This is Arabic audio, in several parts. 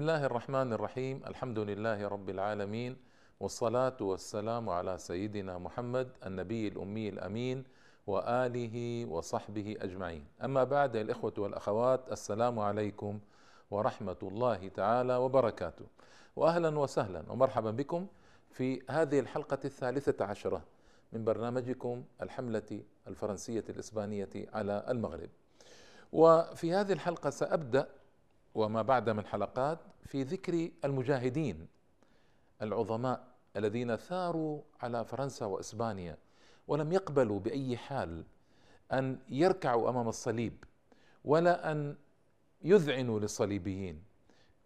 الله الرحمن الرحيم الحمد لله رب العالمين والصلاة والسلام على سيدنا محمد النبي الأمي الأمين وآله وصحبه أجمعين أما بعد الإخوة والأخوات السلام عليكم ورحمة الله تعالى وبركاته وأهلا وسهلا ومرحبا بكم في هذه الحلقة الثالثة عشرة من برنامجكم الحملة الفرنسية الإسبانية على المغرب وفي هذه الحلقة سأبدأ وما بعد من حلقات في ذكر المجاهدين العظماء الذين ثاروا على فرنسا وإسبانيا ولم يقبلوا بأي حال أن يركعوا أمام الصليب ولا أن يذعنوا للصليبيين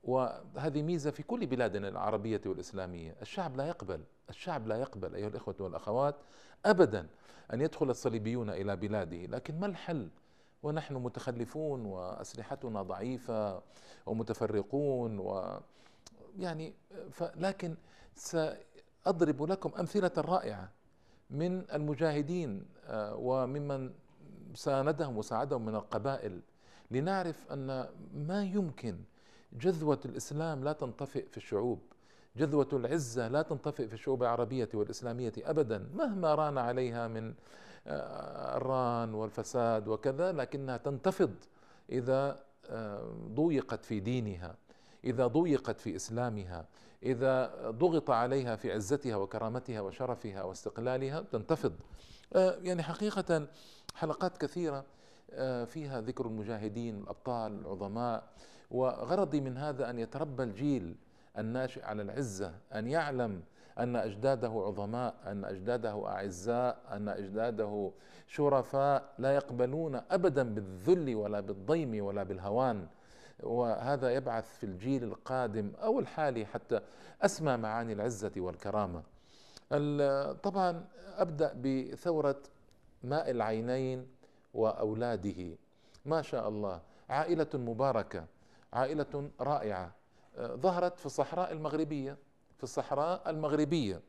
وهذه ميزة في كل بلادنا العربية والإسلامية، الشعب لا يقبل، الشعب لا يقبل أيها الإخوة والأخوات ابدا أن يدخل الصليبيون إلى بلاده، لكن ما الحل؟ ونحن متخلفون وأسلحتنا ضعيفة ومتفرقون و يعني لكن سأضرب لكم أمثلة رائعة من المجاهدين آه، وممن ساندهم وساعدهم من القبائل لنعرف أن ما يمكن جذوة الإسلام لا تنطفئ في الشعوب جذوة العزة لا تنطفئ في الشعوب العربية والإسلامية أبدا مهما ران عليها من الران والفساد وكذا لكنها تنتفض إذا آه، ضيقت في دينها إذا ضيقت في إسلامها إذا ضغط عليها في عزتها وكرامتها وشرفها واستقلالها تنتفض. آه، يعني حقيقة حلقات كثيرة فيها ذكر المجاهدين الأبطال العظماء وغرضي من هذا أن يتربى الجيل الناشئ على العزة أن يعلم أن أجداده عظماء أن أجداده أعزاء أن أجداده شرفاء لا يقبلون أبدا بالذل ولا بالضيم ولا بالهوان. وهذا يبعث في الجيل القادم أو الحالي حتى أسمى معاني العزة والكرامة. طبعا أبدأ بثورة ماء العينين وأولاده. ما شاء الله. عائلة مباركة عائلة رائعة. ظهرت في الصحراء المغربية. في الصحراء المغربية.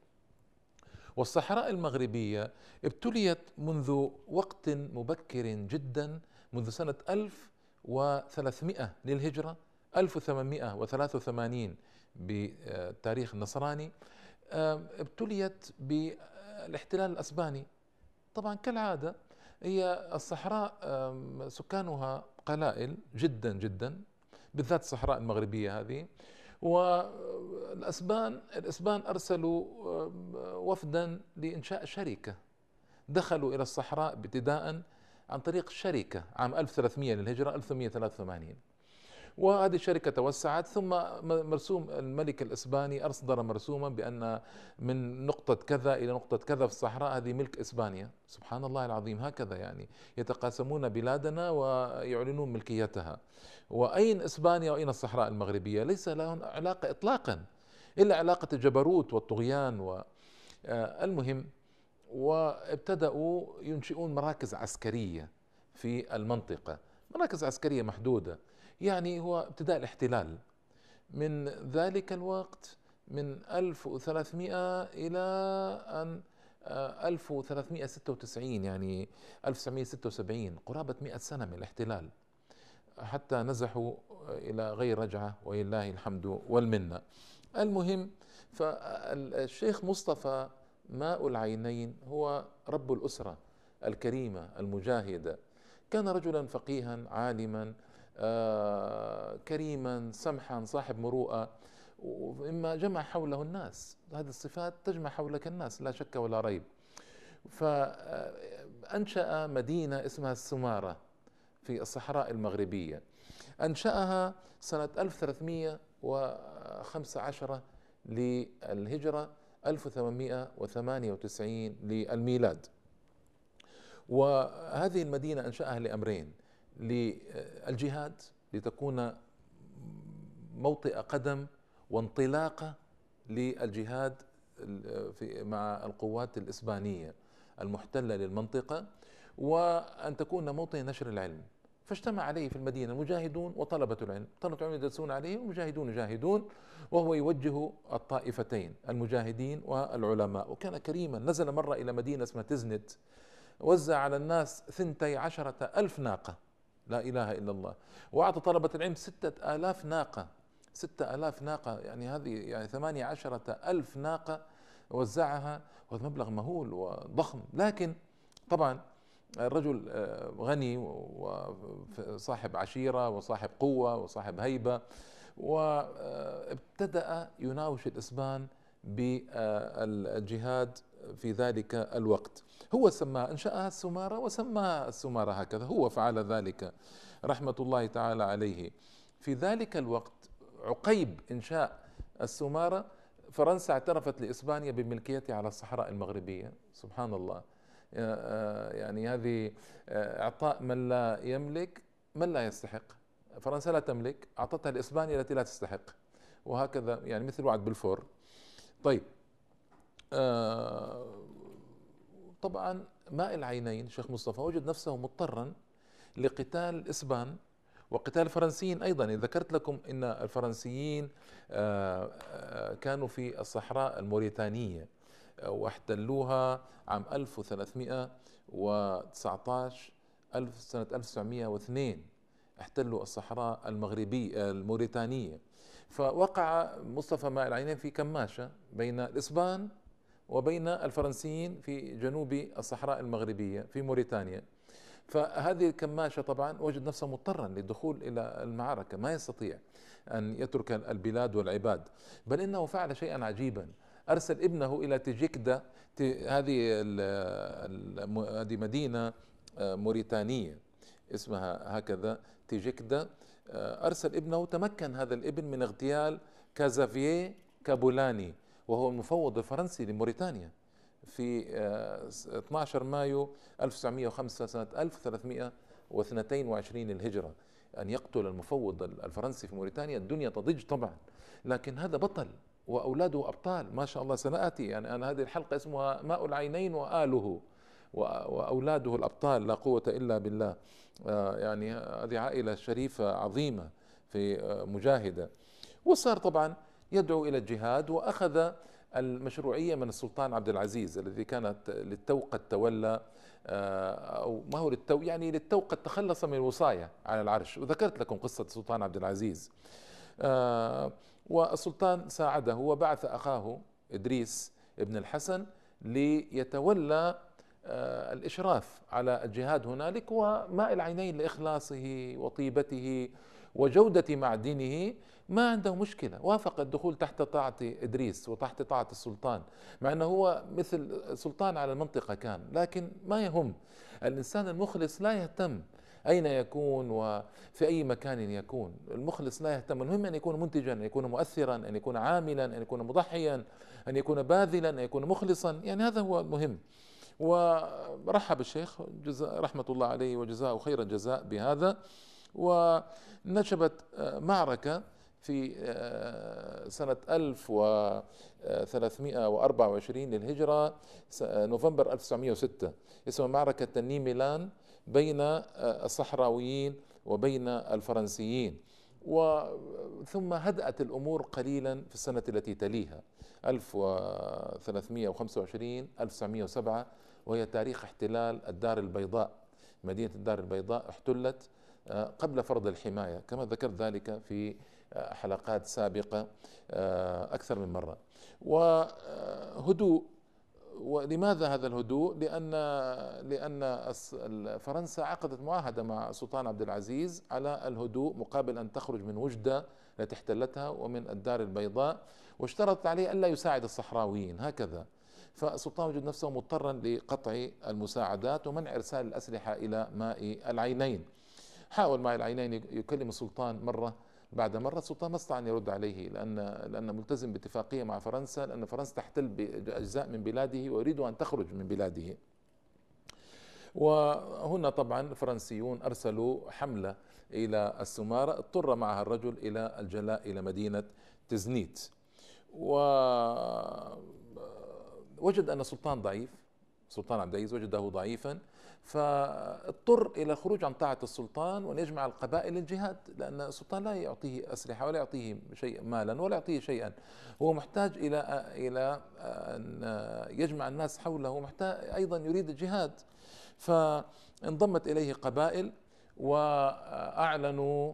والصحراء المغربية ابتليت منذ وقت مبكر جدا منذ سنة 1300 للهجرة 1883 بالتاريخ النصراني ابتليت بالاحتلال الأسباني. طبعا كالعادة هي الصحراء سكانها قلائل جدا جدا بالذات الصحراء المغربية هذه. والأسبان الإسبان أرسلوا آه، وفدا لإنشاء شركة. دخلوا إلى الصحراء ابتداء عن طريق شركة عام 1300 للهجرة 1183 وهذه الشركة توسعت ثم مرسوم الملك الإسباني أصدر مرسوما بأن من نقطة كذا إلى نقطة كذا في الصحراء هذه ملك إسبانيا. سبحان الله العظيم هكذا يعني يتقاسمون بلادنا ويعلنون ملكيتها. وأين إسبانيا وأين الصحراء المغربية؟ ليس لهم علاقة إطلاقا إلا علاقة الجبروت والطغيان و آه، المهم وابتدأوا ينشئون مراكز عسكرية في المنطقة. مراكز عسكرية محدودة يعني هو ابتداء الاحتلال. من ذلك الوقت من 1300 إلى أن 1396 آه، يعني 1976 قرابة 100 سنة من الاحتلال. حتى نزحوا إلى غير رجعة ولله الحمد والمنة. المهم فالشيخ مصطفى ماء العينين هو رب الأسرة الكريمة المجاهدة. كان رجلا فقيها عالما آه، كريما سمحا صاحب مروءة وإما جمع حوله الناس. هذه الصفات تجمع حولك الناس لا شك ولا ريب. فأنشأ مدينة اسمها السمارة. في الصحراء المغربية. أنشأها سنة 1315 للهجرة 1898 للميلاد. وهذه المدينة أنشأها لأمرين للجهاد لتكون موطئ قدم وانطلاقة للجهاد في مع القوات الإسبانية المحتلة للمنطقة وأن تكون موطئ نشر العلم. فاجتمع عليه في المدينة المجاهدون وطلبة العلم. طلبة العلم يجلسون عليه والمجاهدون يجاهدون وهو يوجه الطائفتين المجاهدين والعلماء. وكان كريما نزل مرة إلى مدينة اسمها تزنت وزع على الناس ثنتي عشرة ألف ناقة. لا إله إلا الله. وأعطى طلبة العلم ستة آلاف ناقة. ستة ألاف ناقة يعني هذه يعني ثمانية عشرة ألف ناقة وزعها وهذا مبلغ مهول وضخم. لكن طبعا الرجل آه، غني وصاحب عشيرة وصاحب قوة وصاحب هيبة وابتدأ يناوش الإسبان بالجهاد في ذلك الوقت. هو سماها انشأها السمارة وسماها السمارة هكذا. هو فعل ذلك رحمة الله تعالى عليه. في ذلك الوقت عقيب انشاء السمارة فرنسا اعترفت لإسبانيا بملكيتها على الصحراء المغربية. سبحان الله. يعني هذه إعطاء من لا يملك من لا يستحق. فرنسا لا تملك أعطتها لإسبانيا التي لا تستحق. وهكذا يعني مثل وعد بلفور. طيب آه طبعا ماء العينين شيخ مصطفى وجد نفسه مضطرا لقتال الإسبان وقتال الفرنسيين أيضا. ذكرت لكم أن الفرنسيين آه، آه، كانوا في الصحراء الموريتانية. آه، واحتلوها عام 1319 ألف سنة 1902 احتلوا الصحراء المغربية الموريتانية. فوقع مصطفى ماء العينين في كماشة بين الإسبان وبين الفرنسيين في جنوب الصحراء المغربية في موريتانيا. فهذه الكماشة طبعا وجد نفسه مضطرا للدخول إلى المعركة ما يستطيع أن يترك البلاد والعباد. بل إنه فعل شيئا عجيبا. أرسل ابنه إلى تيجيكدا هذه هذه مدينة آه، موريتانية اسمها هكذا تيجيكدا آه، أرسل ابنه تمكن هذا الابن من اغتيال كازافيه كابولاني وهو المفوض الفرنسي لموريتانيا. في 12 آه، مايو 1905 سنة 1322 الهجرة. أن يقتل المفوض الفرنسي في موريتانيا الدنيا تضج طبعا. لكن هذا بطل. وأولاده أبطال ما شاء الله سنأتي. يعني أنا هذه الحلقة اسمها ماء العينين وآله وأولاده الأبطال لا قوة إلا بالله. آه، يعني هذه عائلة شريفة عظيمة في آه، مجاهدة. وصار طبعا يدعو إلى الجهاد وأخذ المشروعية من السلطان عبد العزيز الذي كانت للتو قد تولى آه، أو ما هو للتو يعني للتو قد تخلص من الوصايه على العرش. وذكرت لكم قصة السلطان عبد العزيز. والسلطان ساعده وبعث أخاه إدريس ابن الحسن ليتولى آه، الإشراف على الجهاد هنالك وماء العينين لإخلاصه وطيبته وجودة معدنه. ما عنده مشكلة وافق الدخول تحت طاعة إدريس وتحت طاعة السلطان مع أنه هو مثل سلطان على المنطقة كان لكن ما يهم. الإنسان المخلص لا يهتم أين يكون وفي أي مكان يكون. المخلص لا يهتم. المهم أن يكون منتجا أن يكون مؤثرا أن يكون عاملا أن يكون مضحيا أن يكون باذلا أن يكون مخلصا. يعني هذا هو المهم. ورحب الشيخ جزاء رحمة الله عليه وجزاءه خير الجزاء بهذا. ونشبت معركة في آه، سنة 1324 للهجرة نوفمبر 1906 اسمها معركة تنين ميلان. بين آه، الصحراويين وبين الفرنسيين. وثم هدأت الأمور قليلا في السنة التي تليها. 1325 1907 وهي تاريخ احتلال الدار البيضاء. مدينة الدار البيضاء احتلت آه، قبل فرض الحماية كما ذكرت ذلك في حلقات سابقة آه، أكثر من مرة. وهدوء ولماذا هذا الهدوء؟ لأن لأن فرنسا عقدت معاهدة مع السلطان عبد العزيز على الهدوء مقابل أن تخرج من وجدة التي احتلتها ومن الدار البيضاء واشترطت عليه ألا يساعد الصحراويين. هكذا. فالسلطان وجد نفسه مضطرا لقطع المساعدات ومنع إرسال الأسلحة إلى ماء العينين. حاول ماء العينين يكلم السلطان مرة بعد مرة السلطان ما استطاع أن يرد عليه لأن لأن ملتزم باتفاقية مع فرنسا لأن فرنسا تحتل بأجزاء من بلاده ويريد أن تخرج من بلاده. وهنا طبعا الفرنسيون أرسلوا حملة إلى السمارة اضطر معها الرجل إلى الجلاء إلى مدينة تزنيت. ووجد أن السلطان ضعيف سلطان عبد العزيز وجده ضعيفا. فاضطر إلى الخروج عن طاعة السلطان وأن يجمع القبائل للجهاد لأن السلطان لا يعطيه أسلحة ولا يعطيه شيء مالا ولا يعطيه شيئا. هو محتاج إلى إلى أن يجمع الناس حوله محتاج أيضا يريد الجهاد. فانضمت إليه قبائل وأعلنوا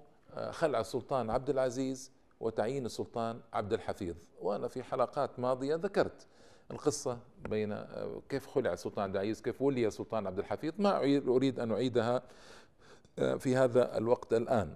خلع السلطان عبد العزيز وتعيين السلطان عبد الحفيظ. وأنا في حلقات ماضية ذكرت القصة بين كيف خلع السلطان عبد العزيز كيف ولي السلطان عبد الحفيظ. ما أريد أن أعيدها في هذا الوقت الآن.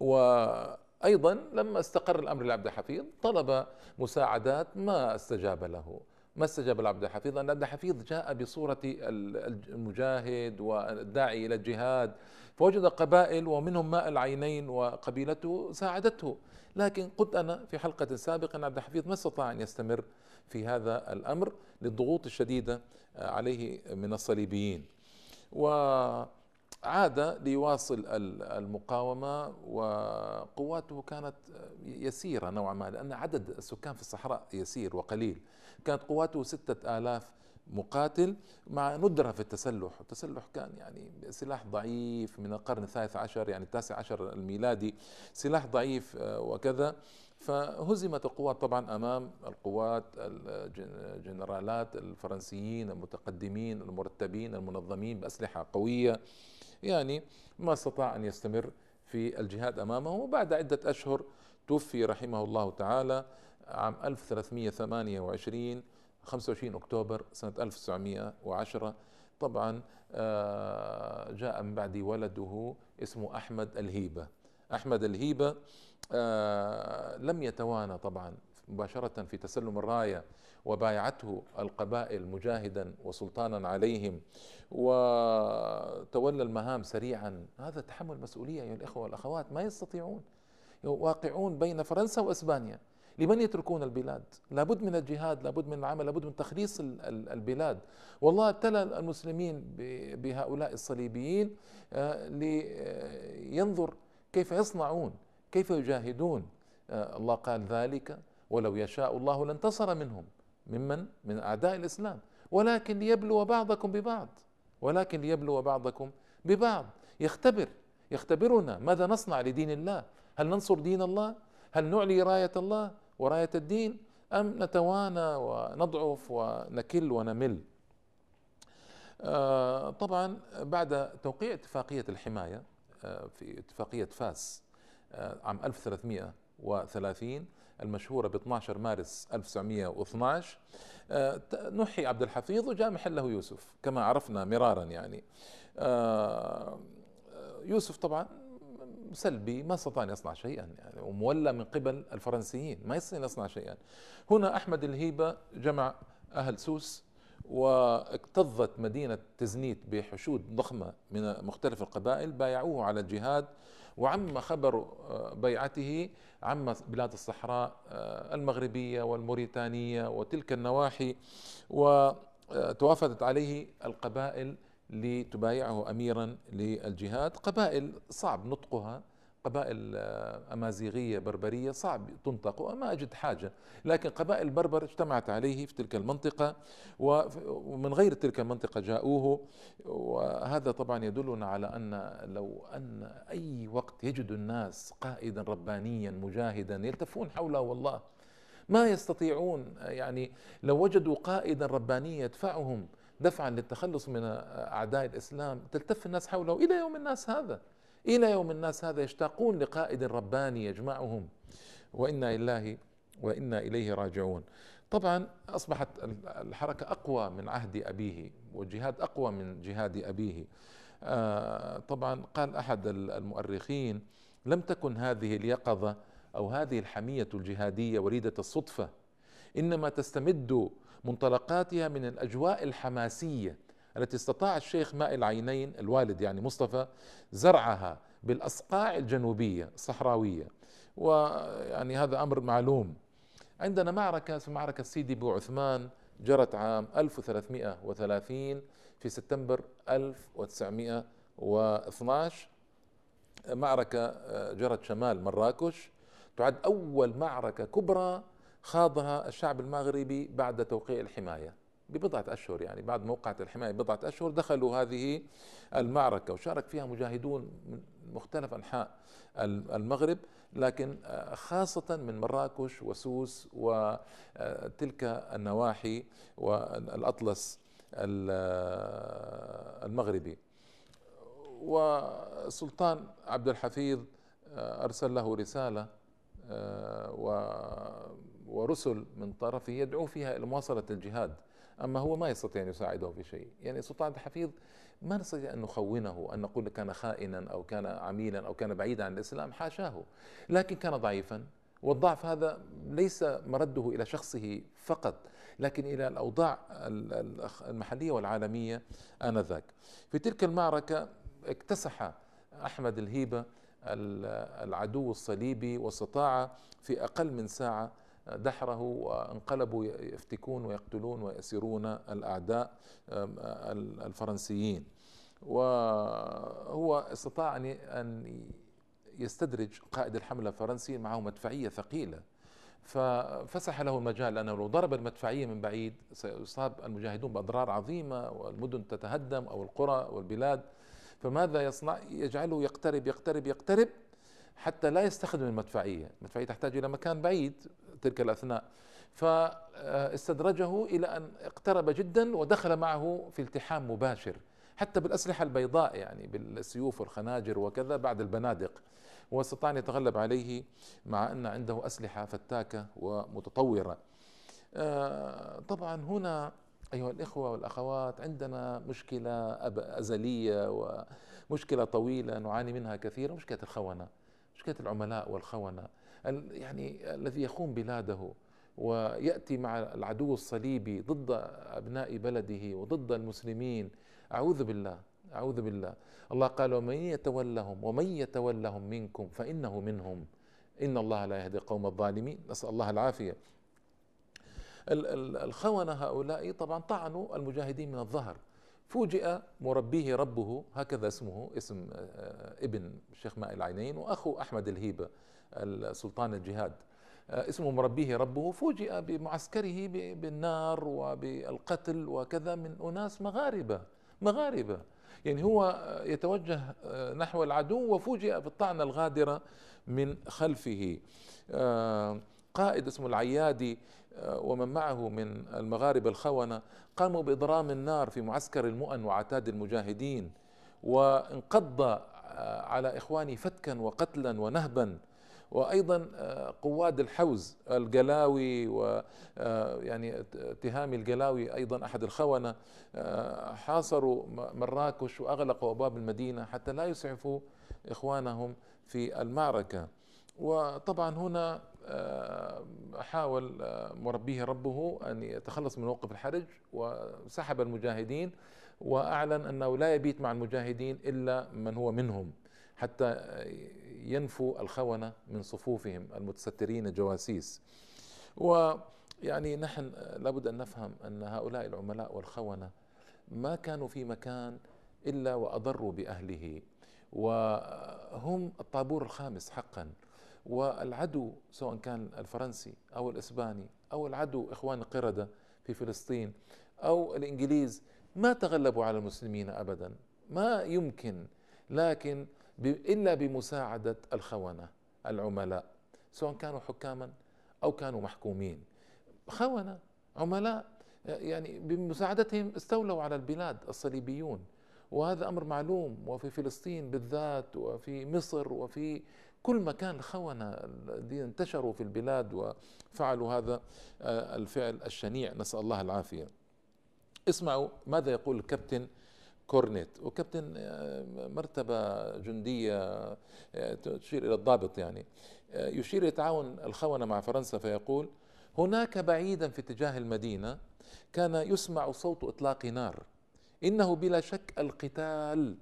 وأيضا لما استقر الأمر لعبد الحفيظ طلب مساعدات ما استجاب له. ما استجاب لعبد الحفيظ؟ لأن عبد الحفيظ جاء بصورة المجاهد والداعي إلى الجهاد فوجد قبائل ومنهم ماء العينين وقبيلته ساعدته. لكن قلت أنا في حلقة سابقة أن عبد الحفيظ ما استطاع أن يستمر. في هذا الأمر للضغوط الشديدة عليه من الصليبيين. وعاد ليواصل المقاومة وقواته كانت يسيرة نوعا ما لأن عدد السكان في الصحراء يسير وقليل. كانت قواته ستة آلاف مقاتل مع ندرة في التسلح. التسلح كان يعني سلاح ضعيف من القرن الثالث عشر يعني التاسع عشر الميلادي سلاح ضعيف آه، وكذا. فهزمت القوات طبعا أمام القوات الجنرالات الفرنسيين المتقدمين المرتبين المنظمين بأسلحة قوية. يعني ما استطاع أن يستمر في الجهاد أمامه. وبعد عدة أشهر توفي رحمه الله تعالى عام 1328 25 أكتوبر سنة 1910 طبعا آه، جاء من بعد ولده اسمه أحمد الهيبة. أحمد الهيبة آه، لم يتوانى طبعا مباشرة في تسلم الراية وبايعته القبائل مجاهدا وسلطانا عليهم وتولى المهام سريعا. هذا تحمل مسؤولية أيها الإخوة والأخوات ما يستطيعون واقعون بين فرنسا وإسبانيا لمن يتركون البلاد. لابد من الجهاد لابد من العمل لابد من تخليص البلاد. والله ابتلى المسلمين بهؤلاء الصليبيين آه، لينظر كيف يصنعون كيف يجاهدون؟ آه، الله قال ذلك ولو يشاء الله لانتصر منهم ممن؟ من أعداء الإسلام. ولكن ليبلو بعضكم ببعض ولكن ليبلو بعضكم ببعض. يختبر يختبرنا ماذا نصنع لدين الله؟ هل ننصر دين الله؟ هل نعلي راية الله وراية الدين؟ أم نتوانى ونضعف ونكل ونمل؟ آه، طبعا بعد توقيع اتفاقية الحماية آه، في اتفاقية فاس عام 1330 المشهورة ب 12 مارس 1912 نحي عبد الحفيظ وجاء محله يوسف كما عرفنا مرارا يعني. يوسف طبعا سلبي ما استطاع أن يصنع شيئا يعني ومولى من قبل الفرنسيين ما يستطيع أن يصنع شيئا. هنا أحمد الهيبة جمع أهل سوس واكتظت مدينة تزنيت بحشود ضخمة من مختلف القبائل بايعوه على الجهاد وعم خبر آه، بيعته عم بلاد الصحراء آه، المغربية والموريتانية وتلك النواحي وتوافدت عليه القبائل لتبايعه اميرا للجهاد. قبائل صعب نطقها قبائل آه، أمازيغية بربرية صعب تنطق وما أجد حاجة. لكن قبائل بربر اجتمعت عليه في تلك المنطقة ومن غير تلك المنطقة جاءوه. وهذا طبعا يدلنا على أن لو أن أي وقت يجد الناس قائدا ربانيا مجاهدا يلتفون حوله والله ما يستطيعون. يعني لو وجدوا قائدا ربانيا يدفعهم دفعا للتخلص من أعداء الإسلام تلتف الناس حوله إلى يوم الناس هذا. إلى يوم الناس هذا يشتاقون لقائد رباني يجمعهم. وإنا لله وإنا إليه راجعون. طبعا أصبحت الحركة أقوى من عهد أبيه والجهاد أقوى من جهاد أبيه. آه، طبعا قال أحد المؤرخين لم تكن هذه اليقظة أو هذه الحمية الجهادية وليدة الصدفة إنما تستمد منطلقاتها من الأجواء الحماسية التي استطاع الشيخ ماء العينين الوالد يعني مصطفى زرعها بالاصقاع الجنوبية الصحراوية. ويعني هذا أمر معلوم. عندنا معركة اسمها معركة سيدي بو عثمان جرت عام 1330 في سبتمبر 1912 معركة آه، جرت شمال مراكش. تعد أول معركة كبرى خاضها الشعب المغربي بعد توقيع الحماية. ببضعة أشهر يعني بعد موقعة الحماية بضعة أشهر دخلوا هذه المعركة وشارك فيها مجاهدون من مختلف أنحاء المغرب لكن آه، خاصة من مراكش وسوس وتلك النواحي والأطلس آه، المغربي. وسلطان عبد الحفيظ آه، أرسل له رسالة ورسل من طرفه يدعو فيها إلى مواصلة الجهاد. أما هو ما يستطيع أن يساعده في شيء. يعني سلطان الحفيظ ما نستطيع أن نخونه أن نقول كان خائنا أو كان عميلا أو كان بعيدا عن الإسلام حاشاه. لكن كان ضعيفا. والضعف هذا ليس مرده إلى شخصه فقط لكن إلى الأوضاع المحلية والعالمية آنذاك. في تلك المعركة اكتسح أحمد الهيبة العدو الصليبي واستطاع في أقل من ساعة دحره وانقلبوا يفتكون ويقتلون ويأسرون الأعداء الفرنسيين. وهو استطاع أن يستدرج قائد الحملة الفرنسي معه مدفعية ثقيلة. ففسح له المجال لأنه لو ضرب المدفعية من بعيد سيصاب المجاهدون بأضرار عظيمة والمدن تتهدم أو القرى والبلاد. فماذا يصنع؟ يجعله يقترب يقترب يقترب. حتى لا يستخدم المدفعية. المدفعية تحتاج إلى مكان بعيد تلك الأثناء. فاستدرجه إلى أن اقترب جدا ودخل معه في التحام مباشر حتى بالأسلحة البيضاء يعني بالسيوف والخناجر وكذا بعد البنادق. واستطاع أن يتغلب عليه مع أن عنده أسلحة فتاكة ومتطورة. آه، طبعا هنا أيها الإخوة والأخوات عندنا مشكلة أزلية ومشكلة طويلة نعاني منها كثيرا مشكلة الخونة. مشكلة العملاء والخونة يعني الذي يخون بلاده ويأتي مع العدو الصليبي ضد أبناء بلده وضد المسلمين أعوذ بالله أعوذ بالله. الله قال ومن يتولهم ومن يتولهم منكم فإنه منهم. إن الله لا يهدي القوم الظالمين. نسأل الله العافية. الخونة هؤلاء طبعا طعنوا المجاهدين من الظهر. فوجئ مربيه ربه هكذا اسمه اسم آه، ابن الشيخ ماء العينين وأخو أحمد الهيبه سلطان الجهاد. آه، اسمه مربيه ربه فوجئ بمعسكره بالنار وبالقتل وكذا من أناس مغاربة مغاربة. يعني هو يتوجه آه، نحو العدو وفوجئ بالطعنه الغادرة من خلفه. قائد اسمه العيادي آه، ومن معه من المغاربة الخونة قاموا بإضرام النار في معسكر المؤن وعتاد المجاهدين وانقض آه، على إخواني فتكا وقتلا ونهبا. وأيضا آه، قواد الحوز القلاوي و يعني تهامي القلاوي أيضا أحد الخونة حاصروا مراكش وأغلقوا أبواب المدينة حتى لا يسعفوا إخوانهم في المعركة. وطبعا هنا آه، حاول آه، مربيه ربه أن يتخلص من موقف الحرج وسحب المجاهدين وأعلن أنه لا يبيت مع المجاهدين إلا من هو منهم حتى ينفوا الخونة من صفوفهم المتسترين الجواسيس ويعني نحن لابد أن نفهم أن هؤلاء العملاء والخونة ما كانوا في مكان إلا وأضروا بأهله وهم الطابور الخامس حقا. والعدو سواء كان الفرنسي أو الإسباني أو العدو إخوان القرده في فلسطين أو الإنجليز ما تغلبوا على المسلمين ابدا ما يمكن لكن إلا بمساعدة الخونة العملاء سواء كانوا حكاما أو كانوا محكومين. خونة عملاء يعني بمساعدتهم استولوا على البلاد الصليبيون. وهذا أمر معلوم وفي فلسطين بالذات وفي مصر وفي كل مكان الخونة الذين انتشروا في البلاد وفعلوا هذا آه، الفعل الشنيع نسأل الله العافية. اسمعوا ماذا يقول الكابتن كورنيت. وكابتن آه، مرتبة جندية آه، تشير إلى الضابط يعني. يشير يتعاون الخونة مع فرنسا فيقول هناك بعيدا في اتجاه المدينة كان يسمع صوت إطلاق نار. إنه بلا شك القتال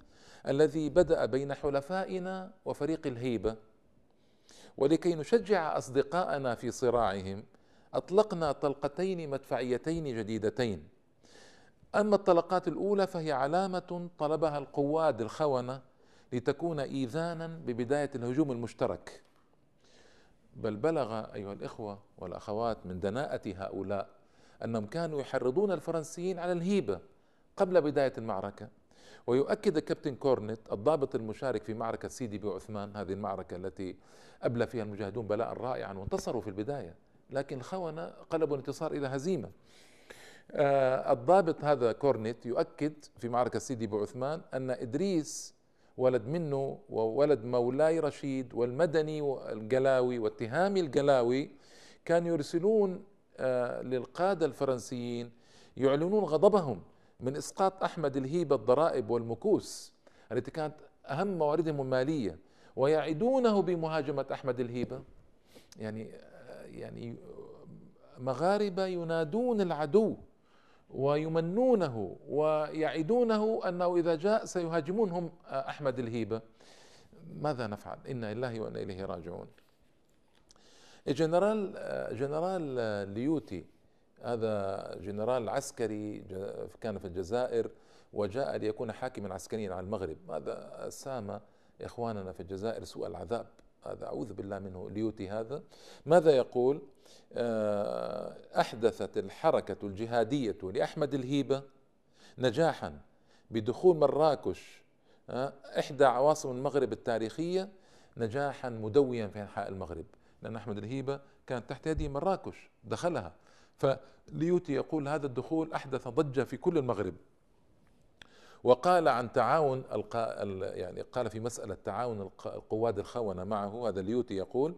الذي بدأ بين حلفائنا وفريق الهيبة ولكي نشجع أصدقاءنا في صراعهم أطلقنا طلقتين مدفعيتين جديدتين. أما الطلقات الأولى فهي علامة طلبها القواد الخونة لتكون إيذانا ببداية الهجوم المشترك. بل بلغ أيها الإخوة والأخوات من دناءة هؤلاء أنهم كانوا يحرضون الفرنسيين على الهيبة قبل بداية المعركة. ويؤكد كابتن كورنت الضابط المشارك في معركة سيدي بو عثمان هذه المعركة التي أبلى فيها المجاهدون بلاء رائعا وانتصروا في البداية لكن الخونة قلبوا الانتصار إلى هزيمة. آه الضابط هذا كورنت يؤكد في معركة سيدي بو عثمان أن إدريس ولد منه وولد مولاي رشيد والمدني والقلاوي والتهامي القلاوي كانوا يرسلون آه، للقادة الفرنسيين يعلنون غضبهم من إسقاط أحمد الهيبة الضرائب والمكوس التي كانت أهم مواردهم المالية ويعدونه بمهاجمة أحمد الهيبة يعني آه، يعني مغاربة ينادون العدو ويمنونه ويعدونه أنه إذا جاء سيهاجمون هم أحمد الهيبة ماذا نفعل؟ إنا لله وإنا إليه راجعون. جنرال جنرال ليوتي هذا جنرال عسكري كان في الجزائر وجاء ليكون حاكما عسكريا على المغرب. هذا سام إخواننا في الجزائر سوء العذاب؟ هذا أعوذ بالله منه ليوتي هذا. ماذا يقول؟ آه، أحدثت الحركة الجهادية لأحمد الهيبة نجاحا بدخول مراكش آه، إحدى عواصم المغرب التاريخية نجاحا مدويا في أنحاء المغرب. لأن أحمد الهيبة كانت تحت يده مراكش دخلها. فليوتي يقول هذا الدخول أحدث ضجة في كل المغرب. وقال عن تعاون يعني قال في مسألة تعاون القواد الخونة معه هذا ليوتي يقول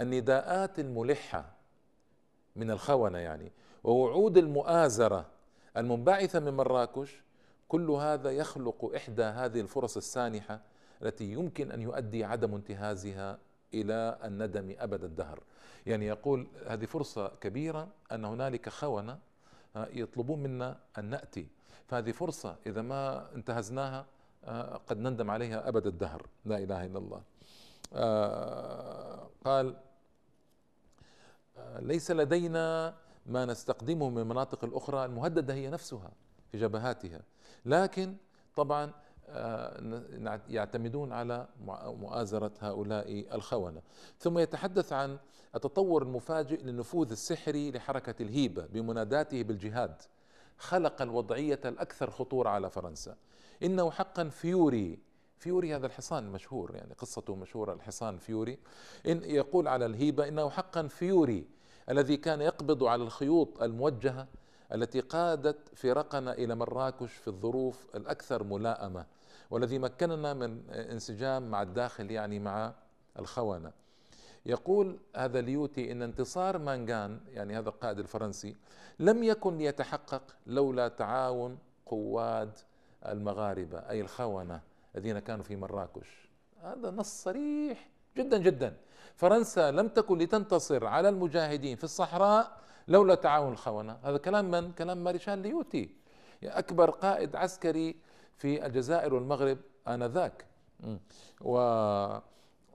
النداءات الملحة من الخونة يعني ووعود المؤازرة المنبعثة من مراكش كل هذا يخلق إحدى هذه الفرص السانحة التي يمكن أن يؤدي عدم انتهازها إلى الندم أبد الدهر. يعني يقول هذه فرصة كبيرة أن هنالك خونة آه، يطلبون منا أن نأتي. فهذه فرصة إذا ما انتهزناها آه، قد نندم عليها أبد الدهر. لا إله إلا الله. آه، قال ليس لدينا ما نستقدمه من المناطق الأخرى المهددة هي نفسها في جبهاتها. لكن طبعا يعتمدون على مؤازرة هؤلاء الخونة. ثم يتحدث عن التطور المفاجئ للنفوذ السحري لحركة الهيبة بمناداته بالجهاد. خلق الوضعية الأكثر خطورة على فرنسا. إنه حقا فيوري فيوري هذا الحصان المشهور يعني قصته مشهورة الحصان فيوري. إن يقول على الهيبة إنه حقا فيوري الذي كان يقبض على الخيوط الموجهة التي قادت فرقنا إلى مراكش في الظروف الأكثر ملائمة. والذي مكننا من انسجام مع الداخل يعني مع الخونة. يقول هذا ليوتي إن انتصار مانغان يعني هذا القائد الفرنسي لم يكن ليتحقق لولا تعاون قواد المغاربة أي الخونة الذين كانوا في مراكش. هذا نص صريح جدا جدا. فرنسا لم تكن لتنتصر على المجاهدين في الصحراء لولا تعاون الخونة. هذا كلام من؟ كلام مارشال ليوتي أكبر قائد عسكري في الجزائر والمغرب آنذاك. وطبعا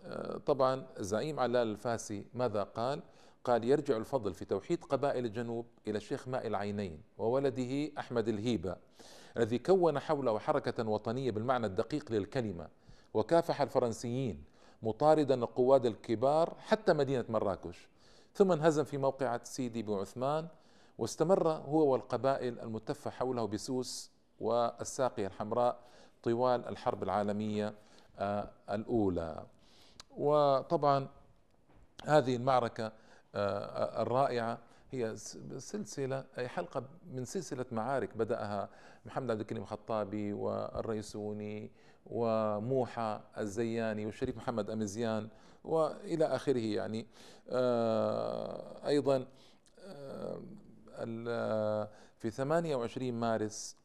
آه، زعيم علال الفاسي ماذا قال؟ قال يرجع الفضل في توحيد قبائل الجنوب إلى الشيخ ماء العينين وولده أحمد الهيبة الذي كون حوله حركة وطنية بالمعنى الدقيق للكلمة وكافح الفرنسيين مطاردا القواد الكبار حتى مدينة مراكش. ثم انهزم في موقعة سيدي بن عثمان واستمر هو والقبائل المتفة حوله بسوس والساقية الحمراء طوال الحرب العالمية آه، الأولى. وطبعا هذه المعركة آه، الرائعة هي سلسلة أي حلقة من سلسلة معارك بدأها محمد عبد الكريم الخطابي والريسوني وموحى الزياني والشريف محمد أمزيان وإلى آخره يعني. آه، أيضا في 28 مارس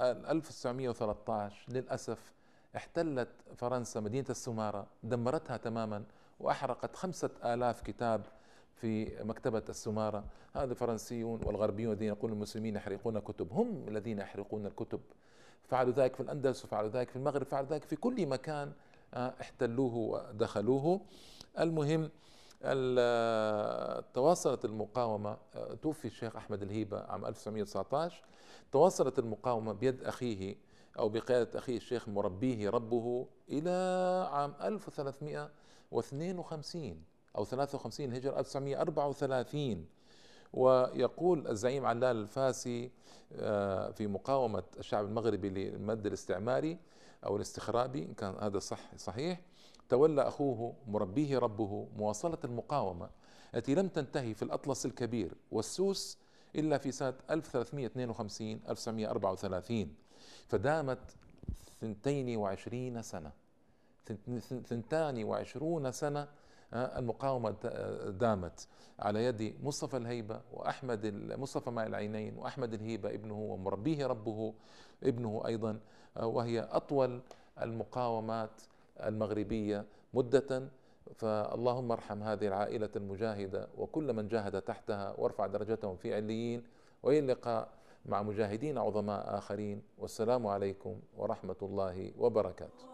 1913 للأسف احتلت فرنسا مدينة السمارة دمرتها تماما وأحرقت خمسة آلاف كتاب في مكتبة السمارة. هذا فرنسيون والغربيون الذين يقولون المسلمين يحرقون كتب هم الذين يحرقون الكتب. فعلوا ذلك في الأندلس وفعلوا ذلك في المغرب فعلوا ذلك في كل مكان آه، احتلوه ودخلوه. المهم تواصلت المقاومة آه، توفي الشيخ أحمد الهيبة عام 1919 تواصلت المقاومة بيد أخيه أو بقيادة أخيه الشيخ مربيه ربه إلى عام 1352 أو 53 الهجرة 1934 ويقول الزعيم علال الفاسي آه، في مقاومة الشعب المغربي للمد الاستعماري أو الاستخرابي إن كان هذا صح صحيح تولى أخوه مربيه ربه مواصلة المقاومة التي لم تنتهي في الأطلس الكبير والسوس إلا في سنة 1352 1934 فدامت 22 سنة. ثنتان وعشرون سنة المقاومة دامت على يد مصطفى الهيبة وأحمد مصطفى ماء العينين وأحمد الهيبة ابنه ومربيه ربه ابنه أيضا وهي أطول المقاومات المغربية مدة فاللهم ارحم هذه العائلة المجاهدة وكل من جاهد تحتها وارفع درجتهم في عليين وإلى اللقاء مع مجاهدين عظماء آخرين والسلام عليكم ورحمة الله وبركاته